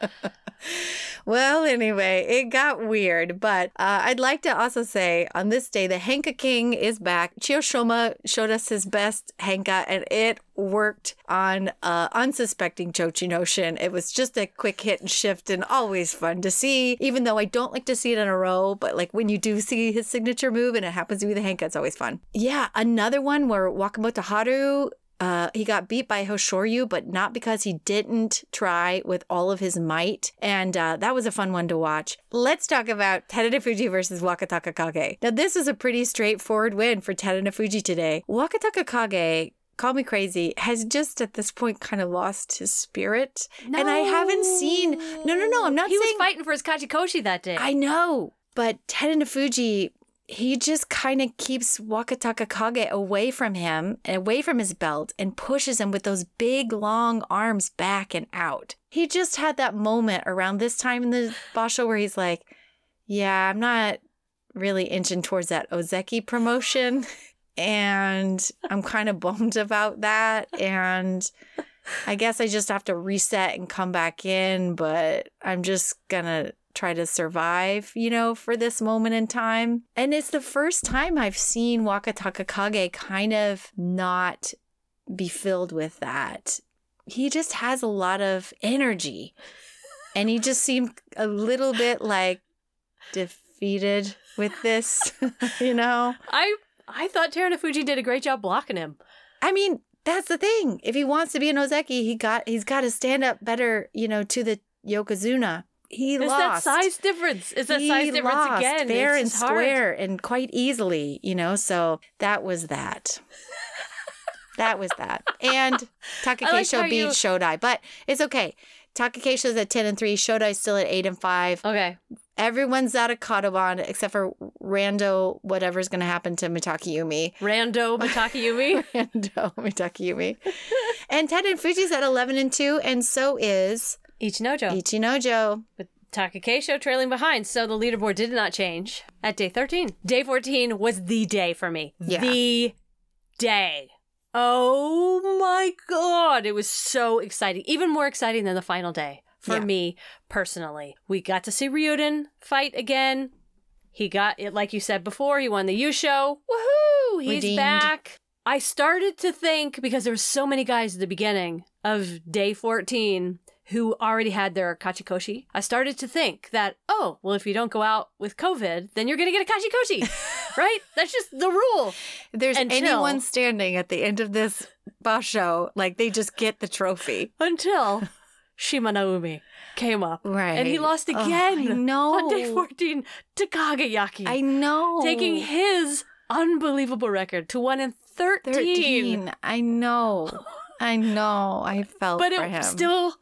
Well, anyway, it got weird, but uh, I'd like to also say on this day, the Henka King is back. Chiyoshoma showed us his best Henka, and it worked on uh, unsuspecting Tochinoshin. It was just a quick hit and shift and always fun to see, even though I don't like to see it in a row. But like when you do see his signature move and it happens to be the Henka, it's always fun. Yeah, another one where Wakamoto Haru uh, he got beat by Hoshoryu, but not because he didn't try with all of his might. And uh, that was a fun one to watch. Let's talk about Fuji versus Wakataka Kage. Now, this is a pretty straightforward win for Fuji today. Wakataka Kage. Call me crazy, has just at this point kind of lost his spirit. And I haven't seen. No, no, no. I'm not He was fighting for his Kachikoshi that day. I know, but Terunofuji, he just kind of keeps Wakataka Kage away from him and away from his belt and pushes him with those big, long arms back and out. He just had that moment around this time in the Basho where he's like, Yeah, I'm not really inching towards that Ozeki promotion. [laughs] And I'm kind of bummed about that. And I guess I just have to reset and come back in, but I'm just gonna try to survive, you know, for this moment in time. And it's the first time I've seen Wakataka Kage kind of not be filled with that. He just has a lot of energy. And he just seemed a little bit like defeated with this, [laughs] you know? I I thought Terunofuji did a great job blocking him. I mean, that's the thing. If he wants to be an Ozeki, he got he's got to stand up better, you know, to the Yokozuna. He It's lost. that size difference. It's that He size difference lost again. fair It's and just hard. square and quite easily, you know. So that was that. that was that. And [laughs] Takakeisho how beat you- Shodai, but it's okay. Takakeisho's at ten and three. Shodai's still at eight and five. Okay. Everyone's out of Kadoban except for Rando. Whatever's going to happen to Mitakeumi. Rando [laughs] Mitakeumi. Rando Mitakeumi. and Terunofuji's at eleven and two, and so is Ichinojo. Ichinojo. With Takakeisho trailing behind, so the leaderboard did not change at day 13. Day 14 was the day for me. Yeah. The day. Oh my god, it was so exciting. Even more exciting than the final day for Yeah. me personally. We got to see Ryuden fight again. He got it like you said before, he won the Yusho. Woohoo! He's Redeemed. back. I started to think because there were so many guys at the beginning of day 14 who already had their kachikoshi. I started to think that, oh, well, if you don't go out with COVID, then you're going to get a kachikoshi, [laughs] right? That's just the rule. If there's anyone standing at the end of this basho, like they just get the trophy. [laughs] Until Shimanoumi came up. Right. And he lost oh, Ugh, again I know. on day 14 to Kagayaki, I know. taking his unbelievable record to 1 in 13. 13. I know. [laughs] I know. I felt But it him. still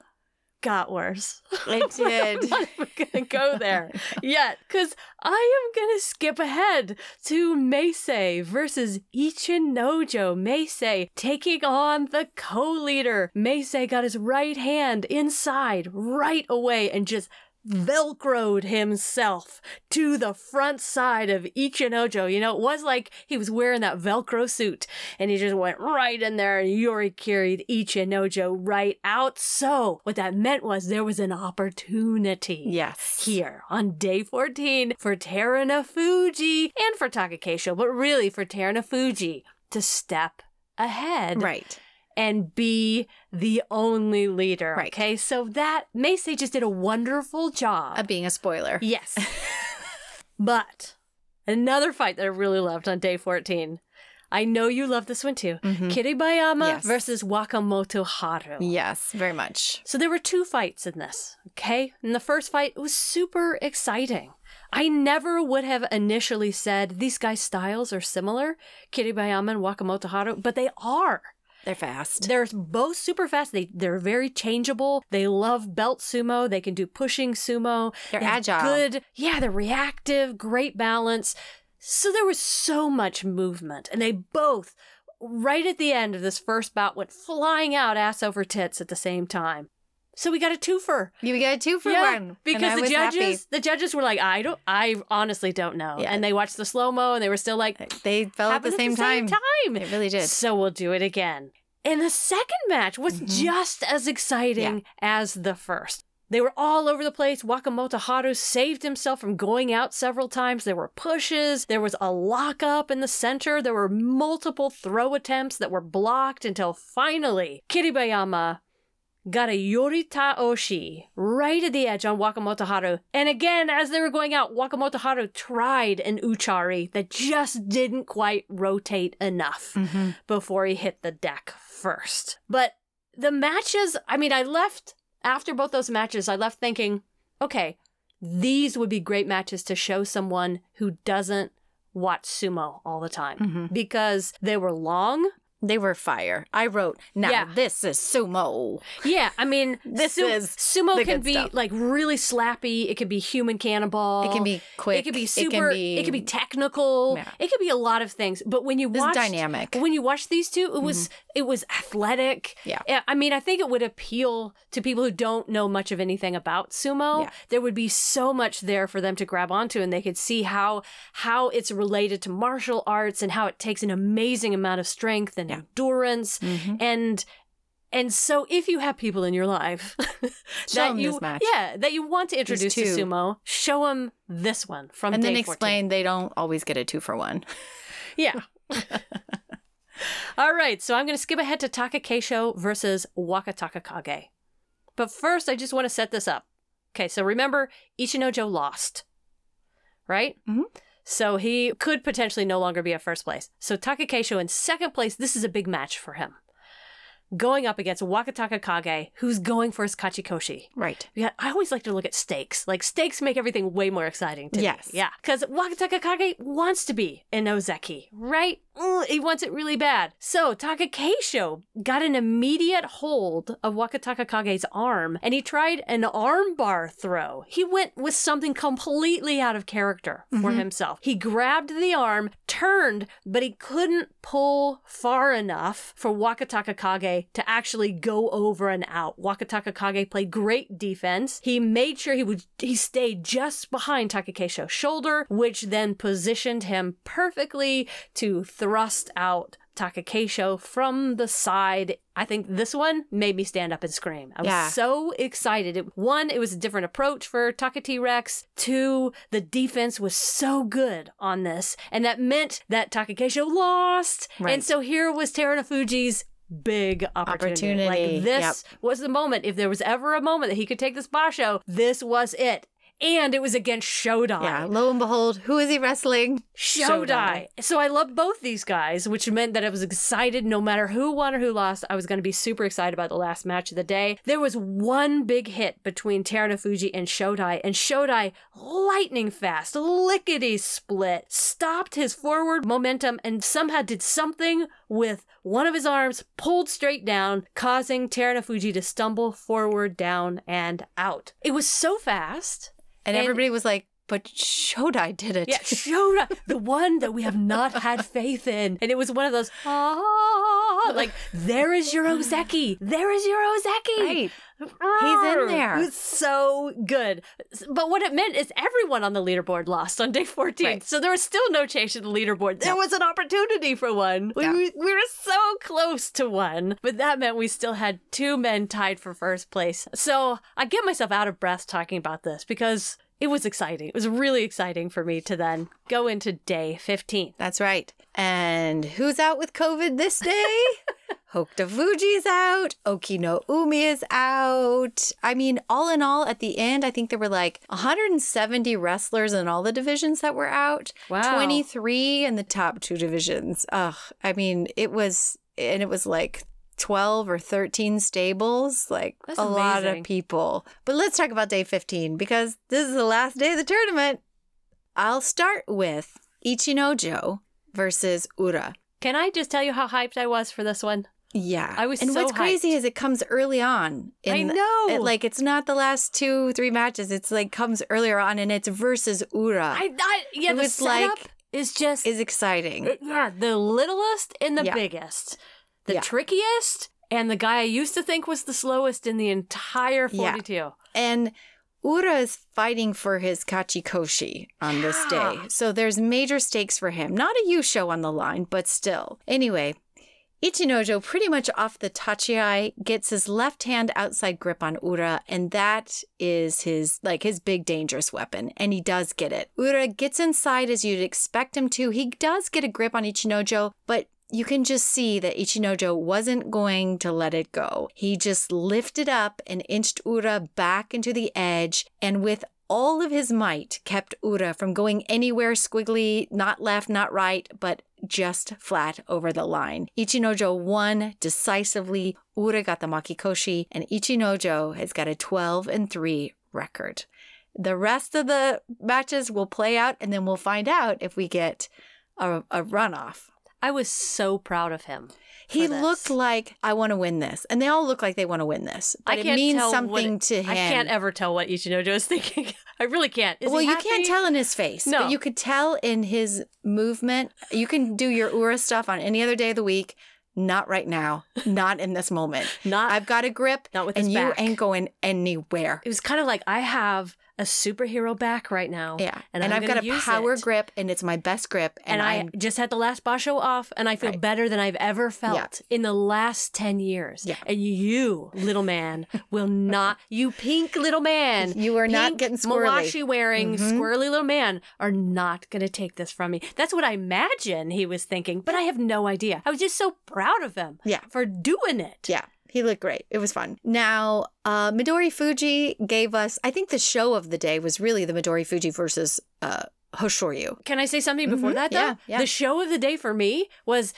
got worse. [laughs] It did. I'm not even gonna go [laughs] there yet, because I am gonna skip ahead to Meisei versus Ichinojo. Meisei taking on the co-leader. Meisei got his right hand inside right away and just velcroed himself to the front side of Ichinojo. You know, it was like he was wearing that velcro suit and he just went right in there and Yuri carried Ichinojo right out. So what that meant was there was an opportunity Yes. here on day 14 for Terunofuji and for Takakeisho, but really for Terunofuji to step ahead Right. And be the only leader. Right. Okay, so that Meisei just did a wonderful job. Of being a spoiler. yes. [laughs] but another fight that I really loved on day 14. I know you love this one too. Mm-hmm. Kiribayama Yes. versus Wakamoto Haru. Yes, very much. So there were two fights in this, okay? In the first fight, it was super exciting. I never would have initially said these guys' styles are similar, Kiribayama and Wakamoto Haru, but they are. They're fast. They're both super fast. They they're very changeable. They love belt sumo. They can do pushing sumo. They're They agile. Good. Yeah, they're reactive. Great balance. So there was so much movement, and they both, right at the end of this first bout, went flying out ass over tits at the same time. So we got a twofer. you got a two for yeah, one. because the judges, the judges were like, I don't, I honestly don't know, Yeah. and they watched the slow mo, and they were still like, They fell at the same time. time. They really did. So we'll do it again. And the second match was Mhm. just as exciting as the first. They were all over the place. Wakamoto Haru saved himself from going out several times. There were pushes. There was a lockup in the center. There were multiple throw attempts that were blocked until finally Kiribayama got a Yorita Oshi right at the edge on Wakamoto Haru. And again, as they were going out, Wakamoto Haru tried an Utchari that just didn't quite rotate enough Mhm. before he hit the deck first. But the matches, I mean, I left after both those matches, I left thinking, okay, these would be great matches to show someone who doesn't watch sumo all the time Mhm. because they were long. They were fire. I wrote, now Yeah. this is sumo. Yeah, I mean, [laughs] This su- is sumo can be stuff. like really slappy. It can be human cannibal. It can be quick. It can be It super. can It can be- be, technical. Yeah. It can be a lot of things. But when you watch dynamic. when you watch these two, it was mm-hmm. it was athletic. Yeah. I mean, I think it would appeal to people who don't know much of anything about sumo. Yeah. There would be so much there for them to grab onto, and they could see how how it's related to martial arts and how it takes an amazing amount of strength and Endurance Mhm. and and so if you have people in your life [laughs] 'em you yeah that you want to introduce to sumo show them this one from And then day 14. explain they don't always get a two for one. [laughs] yeah [laughs] all right so i'm going to skip ahead to takakeisho versus wakataka kage but first i just want to set this up okay so remember ichinojo lost right Mhm. So he could potentially no longer be at first place so takakeisho in second place this is a big match for him going up against wakataka kage who's going for his kachikoshi Right. Yeah, I always like to look at stakes. Like stakes make everything way more exciting to Yes. me. Yeah. Because Wakataka Kage wants to be an Ozeki, right? He wants it really bad. So Takakeisho got an immediate hold of Wakataka Kage's arm and he tried an armbar throw. He went with something completely out of character for Mhm. himself. He grabbed the arm, turned, but he couldn't pull far enough for Wakataka Kage to actually go over and out. Wakataka Kage played great defense. He made sure he would he stayed just behind Takakeisho's shoulder, which then positioned him perfectly to thrust out Takakeisho from the side. I think this one made me stand up and scream. I was Yeah. so excited. It, one, it was a different approach for Takati Rex. Two, the defense was so good on this. And that meant that Takakeisho lost. Right. And so here was Terunofuji's big opportunity. Opportunity, Like this was the moment. If there was ever a moment that he could take this basho, this was it. And it was against Shodai. Yeah. Lo and behold, who is he wrestling? Shodai. So I loved both these guys, which meant that I was excited no matter who won or who lost. I was going to be super excited about the last match of the day. There was one big hit between Terunofuji and Shodai, and Shodai, lightning fast, lickety split, stopped his forward momentum and somehow did something with one of his arms pulled straight down, causing Terunofuji to stumble forward, down, and out. It was so fast. And, And- everybody was like but Shodai did it. Yeah, Shoda, the one that we have not had [laughs] faith in. And it was one of those, ah, like, there is your Ozeki. There is your Ozeki. Right. He's in there. It's so good. But what it meant is everyone on the leaderboard lost on day 14. Right. So there was still no change in the leaderboard. There No. was an opportunity for one. Yeah. we, we were so close to one. But that meant we still had two men tied for first place. So I get myself out of breath talking about this because it was exciting. It was really exciting for me to then go into day 15. That's right. And who's out with COVID this day? [laughs] Hokuto Fuji's out. Okino Umi is out. I mean, all in all, at the end, I think there were like 170 wrestlers in all the divisions that were out. Wow. 23 in the top two divisions. Ugh. I mean, it was, and it was like 12 or 13 stables, like That's a lot of people. But let's talk about day 15 because this is the last day of the tournament. I'll start with Ichinojo versus Ura. Can I just tell you how hyped I was for this one? Yeah. I was And so what's crazy is it comes early on. I know. it- like it's not the last two, three matches. It's like comes earlier on and it's versus Ura. I, I yeah, It the was setup like- is just is exciting. it- yeah, the littlest and the Yeah. biggest, the Yeah. trickiest, and the guy I used to think was the slowest in the entire Yeah. forty-two. And Ura is fighting for his Kachikoshi on this day. So there's major stakes for him. Not a Yusho on the line, but still. Anyway, Ichinojo pretty much off the tachiai gets his left hand outside grip on Ura, and that is his like his big dangerous weapon, and he does get it. Ura gets inside as you'd expect him to. He does get a grip on Ichinojo, but you can just see that Ichinojo wasn't going to let it go. He just lifted up and inched Ura back into the edge, and with all of his might kept Ura from going anywhere squiggly, not left, not right, but just flat over the line. Ichinojo won decisively. Ura got the Makekoshi, and Ichinojo has got a 12 and 3 record. The rest of the matches will play out, and then we'll find out if we get a, a runoff. I was so proud of him. He this. looked like I want to win this, and they all look like they want to win this. But I it means something it- to him. I can't ever tell what Ichinojo is [laughs] thinking. I really can't. Is well, you happy? can't tell in his face, No. but you could tell in his movement. You can do your Ura stuff on any other day of the week. Not right now. [laughs] Not in this moment. Not. I've got a grip, Not with and his you back. ain't going anywhere. it was kind of like I have a superhero back right now. Yeah, and, and, I've got a power it. grip, and it's my best grip, and, And, I I'm just had the last basho off, and I feel Right. better than I've ever felt in the last 10 years. Yeah. And you, little man, will not, [laughs] you pink little man, You are not getting squirrely. Mawashi wearing Mhm. squirrely little man, are not going to take this from me. That's what I imagine he was thinking, but I have no idea. I was just so proud of him Yeah. for doing it. Yeah, he looked great. It was fun. Now, uh, Midori Fuji gave us, I think the show of the day was really the Midori Fuji versus uh, Hoshoryu. Can I say something before Mhm. that, though? Yeah, yeah. The show of the day for me was,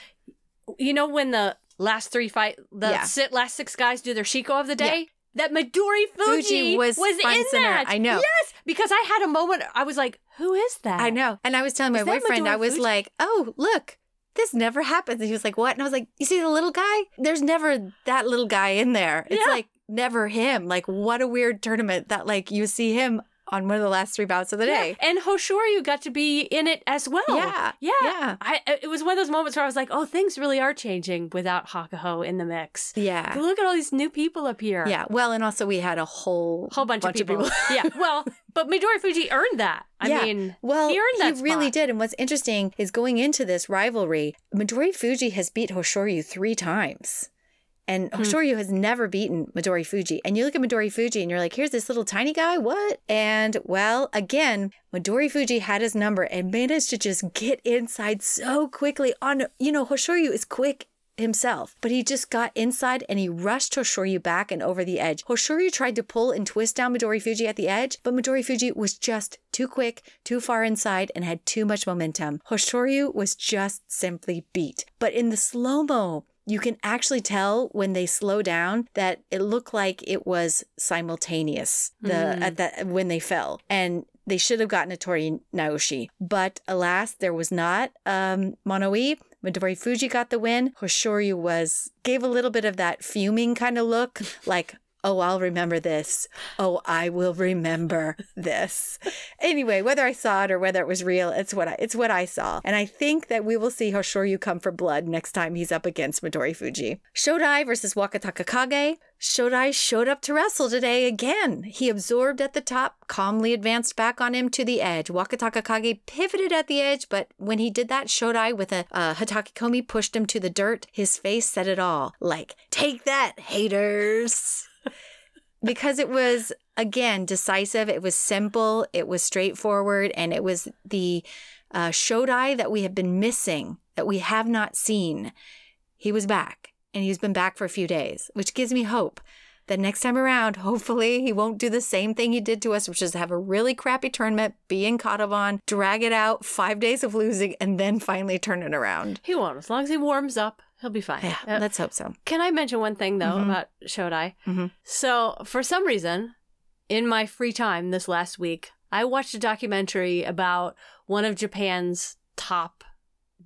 you know, when the last three fight, the Yeah. si- last six guys do their Shiko of the day? That Midori Fuji, Fuji was front in center. that. I know. Yes, because I had a moment. I was like, "Who is that?" I know. And I was telling my Is that boyfriend, I was Fuji? like, oh, look, this never happens. And he was like, what? And I was like, you see the little guy? There's never that little guy in there. It's Yeah. like never him. Like, what a weird tournament that, like, you see him on one of the last three bouts of the day. And Hoshoryu got to be in it as well. Yeah, yeah. yeah. I, it was one of those moments where I was like, "Oh, things really are changing without Hakuho in the mix." Yeah. Look at all these new people up here. Yeah. Well, and also we had a whole whole bunch, of people. [laughs] yeah. Well, but Midori Fuji earned that. I Yeah. mean, Well, he earned that He really spot. did. And what's interesting is going into this rivalry, Midori Fuji has beat Hoshoryu three times. And Hmm. Hoshoryu has never beaten Midori Fuji. And you look at Midori Fuji and you're like, here's this little tiny guy. What? And well, again, Midori Fuji had his number and managed to just get inside so quickly on, you know, Hoshoryu is quick himself, but he just got inside and he rushed Hoshoryu back and over the edge. Hoshoryu tried to pull and twist down Midori Fuji at the edge, but Midori Fuji was just too quick, too far inside, and had too much momentum. Hoshoryu was just simply beat. But in the slow mo, you can actually tell when they slow down that it looked like it was simultaneous the Mm. at that when they fell. And they should have gotten a Tori Naoshi. But alas there was not um Mono-ii Midori Fuji got the win. Hoshoryu was gave a little bit of that fuming kind of look [laughs] like Oh, I'll remember this. Oh, I will remember this. Anyway, whether I saw it or whether it was real, it's what I it's what I saw. And I think that we will see Hoshoryu come for blood next time he's up against Midori Fuji. Shodai versus Wakataka Kage. Shodai showed up to wrestle today again. He absorbed at the top, calmly advanced back on him to the edge. Wakataka Kage pivoted at the edge, but when he did that, Shodai with a uh, Hataki Komi pushed him to the dirt. His face said it all. Like, take that, haters. Because it was, again, decisive. It was simple. It was straightforward. And it was the uh, Shodai that we have been missing, that we have not seen. He was back and he's been back for a few days, which gives me hope that next time around, [laughs] hopefully he won't do the same thing he did to us, which is have a really crappy tournament, be in Kadoban, drag it out, five days of losing, and then finally turn it around. He won't. As long as he warms up, he'll be fine. Yeah, Uh, let's hope so. Can I mention one thing though Mhm. about Shodai? Mhm. So for some reason, in my free time this last week, I watched a documentary about one of Japan's top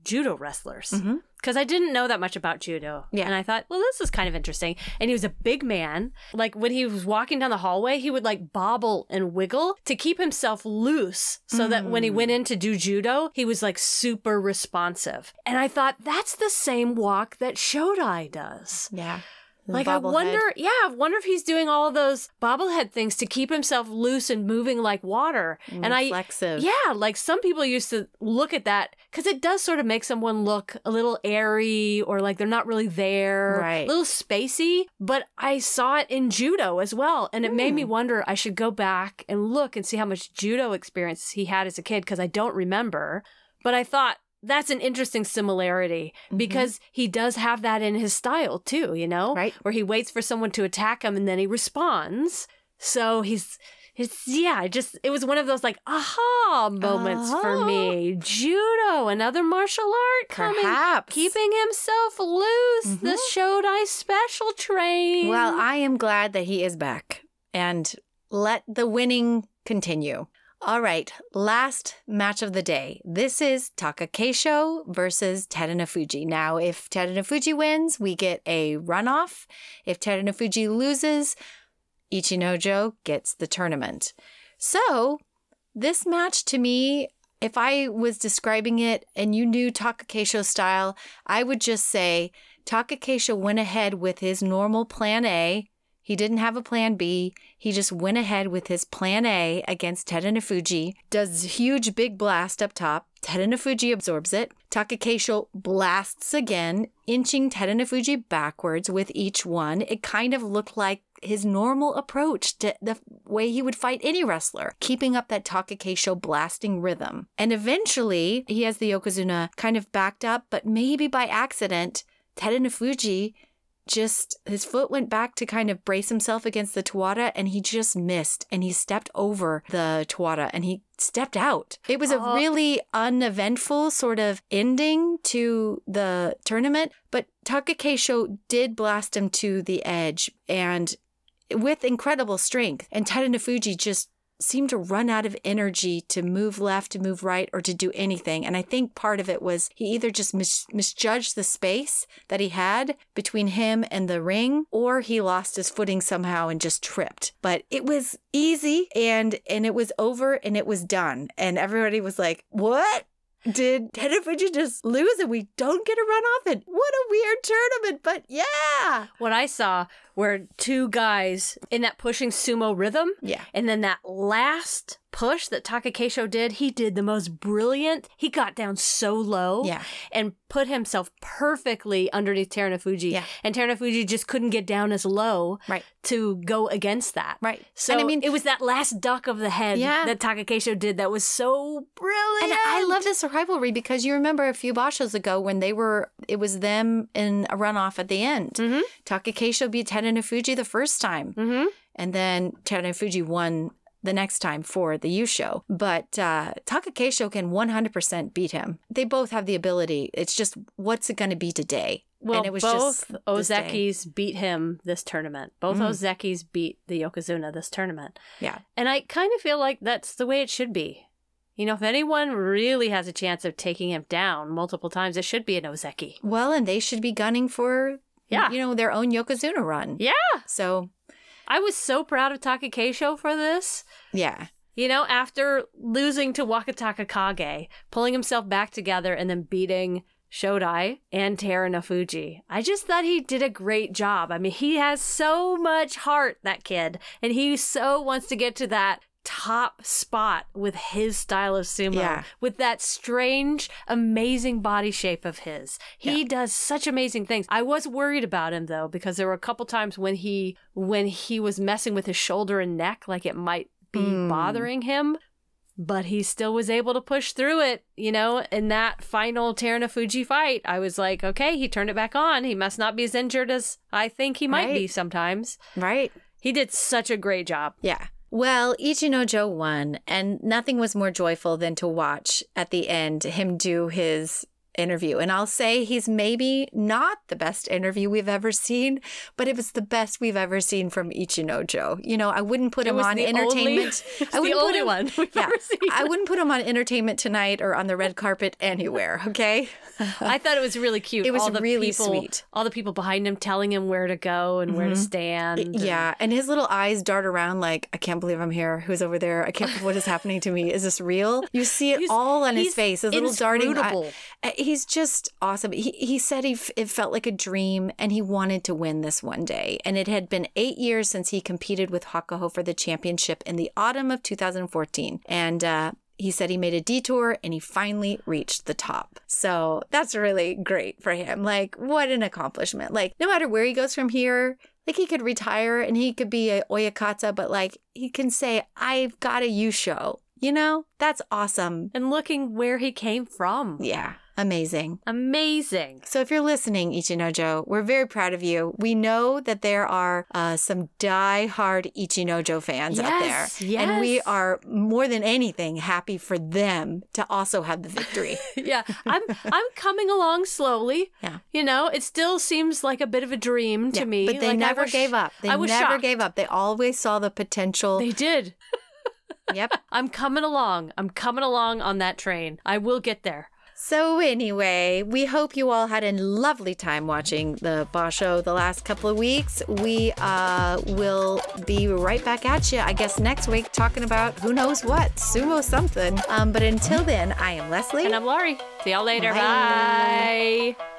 judo wrestlers. Mhm. Because I didn't know that much about judo. Yeah. And I thought, well, this is kind of interesting. And he was a big man. Like when he was walking down the hallway, he would like bobble and wiggle to keep himself loose so that when he Mm. went in to do judo, he was like super responsive. And I thought, that's the same walk that Shodai does. Yeah. Like I wonder, yeah, I wonder if he's doing all those bobblehead things to keep himself loose and moving like water. And I, reflexive. yeah, like some people used to look at that because it does sort of make someone look a little airy or like they're not really there, Right. A little spacey. But I saw it in judo as well, and it made me Hmm. wonder. I should go back and look and see how much judo experience he had as a kid because I don't remember. But I thought. That's an interesting similarity Mm-hmm. because he does have that in his style too, you know? Right. Where he waits for someone to attack him and then he responds. So he's it's yeah, just it was one of those like aha moments for me. Judo, another martial art coming, Perhaps. keeping himself loose. The Shodai special train. Well, I am glad that he is back and let the winning continue. All right, last match of the day. This is Taka Keisho versus Terunofuji. Now, if Terunofuji wins, we get a runoff. If Terunofuji loses, Ichinojo gets the tournament. So, this match to me, if I was describing it and you knew Taka Keisho style, I would just say Taka Keisho went ahead with his normal plan A. He didn't have a plan B. He just went ahead with his plan A against Terunofuji, does huge big blast up top. Terunofuji absorbs it. Takakeisho blasts again, inching Terunofuji backwards with each one. It kind of looked like his normal approach to the way he would fight any wrestler, keeping up that Takakeisho blasting rhythm. And eventually, he has the Yokozuna kind of backed up, but maybe by accident, Terunofuji just his foot went back to kind of brace himself against the tawara and he just missed and he stepped over the tawara and he stepped out. It was a Oh. really uneventful sort of ending to the tournament, but Takakeisho did blast him to the edge and with incredible strength. And Terunofuji just seemed to run out of energy to move left, to move right, or to do anything. And I think part of it was he either just mis- misjudged the space that he had between him and the ring, or he lost his footing somehow and just tripped. But it was easy and and it was over and it was done. And everybody was like, What? Did Terunofuji just lose and we don't get a runoff? And what a weird tournament, but yeah. what I saw were two guys in that pushing sumo rhythm. Yeah. And then that last push that Takakeisho did, he did the most brilliant. He got down so low Yeah. and put himself perfectly underneath Terunofuji. Yeah. And Terunofuji just couldn't get down as low Right. to go against that. Right. So And I mean- it was that last duck of the head Yeah. that Takakeisho did that was so brilliant. And I love this rivalry because you remember a few bashos ago when they were, it was them in a runoff at the end. Mhm. Takakeisho beat Terunofuji the first time. Mm-hmm. And then Terunofuji won the next time for the Yusho. But uh, Takakeisho can 100% beat him. They both have the ability. It's just, what's it going to be today? Well, and it was both. Ozekis beat him this tournament. Both Mm. Ozekis beat the Yokozuna this tournament. Yeah. And I kind of feel like that's the way it should be. You know, if anyone really has a chance of taking him down multiple times, it should be an Ozeki. Well, and they should be gunning for, Yeah. you know, their own Yokozuna run. Yeah. So I was so proud of Takakeisho for this. Yeah. You know, after losing to Wakataka Kage, pulling himself back together and then beating Shodai and Terunofuji. I just thought he did a great job. I mean, he has so much heart, that kid, and he so wants to get to that top spot with his style of sumo, Yeah. with that strange, amazing body shape of his. He does such amazing things. I was worried about him though because there were a couple times when he when he was messing with his shoulder and neck like it might be Mm. bothering him. But he still was able to push through it, you know, in that final Terunofuji fight. I was like, okay, he turned it back on. He must not be as injured as I think he might be sometimes. Right? He did such a great job. Yeah. Well, Ichinojo won, and nothing was more joyful than to watch at the end him do his interview. And I'll say he's maybe not the best interview we've ever seen, but it was the best we've ever seen from Ichinojo. You know, I wouldn't put It him on the only- entertainment. it's [laughs] I wouldn't put only him- one we've yeah, ever seen. I wouldn't put him on entertainment tonight or on the red carpet anywhere. Okay. I thought it was really cute. It was all the really people, sweet. All the people behind him telling him where to go and where to mm-hmm. stand. and- Yeah, and his little eyes dart around like, I can't believe I'm here. Who's over there? I can't believe what is happening to me. Is this real? You see it He's- all on his face. His little darting. eye-. He's just awesome. He he said he f- it felt like a dream, and he wanted to win this one day. And it had been eight years since he competed with Hakuho for the championship in the autumn of 2014, and. uh he said he made a detour and he finally reached the top. So that's really great for him. Like, what an accomplishment. Like, no matter where he goes from here, like he could retire and he could be a Oyakata, but like he can say, I've got a Yusho. You know, that's awesome. And looking where he came from. Yeah, amazing. Amazing. So if you're listening, Ichinojo, we're very proud of you. We know that there are uh, some die-hard Ichinojo fans out there. Yes, And we are more than anything happy for them to also have the victory. [laughs] Yeah, I'm I'm coming along slowly. Yeah. You know, it still seems like a bit of a dream to Yeah, me. But they Like, never was- gave up. They I was never shocked. gave up. They always saw the potential. They did. yep. [laughs] I'm coming along. I'm coming along on that train. I will get there. So anyway, we hope you all had a lovely time watching the Basho the last couple of weeks. We uh, will be right back at you, I guess, next week talking about who knows what, sumo something. Um, but until then, I am Leslie. And I'm Laurie. See y'all later. Bye. Bye.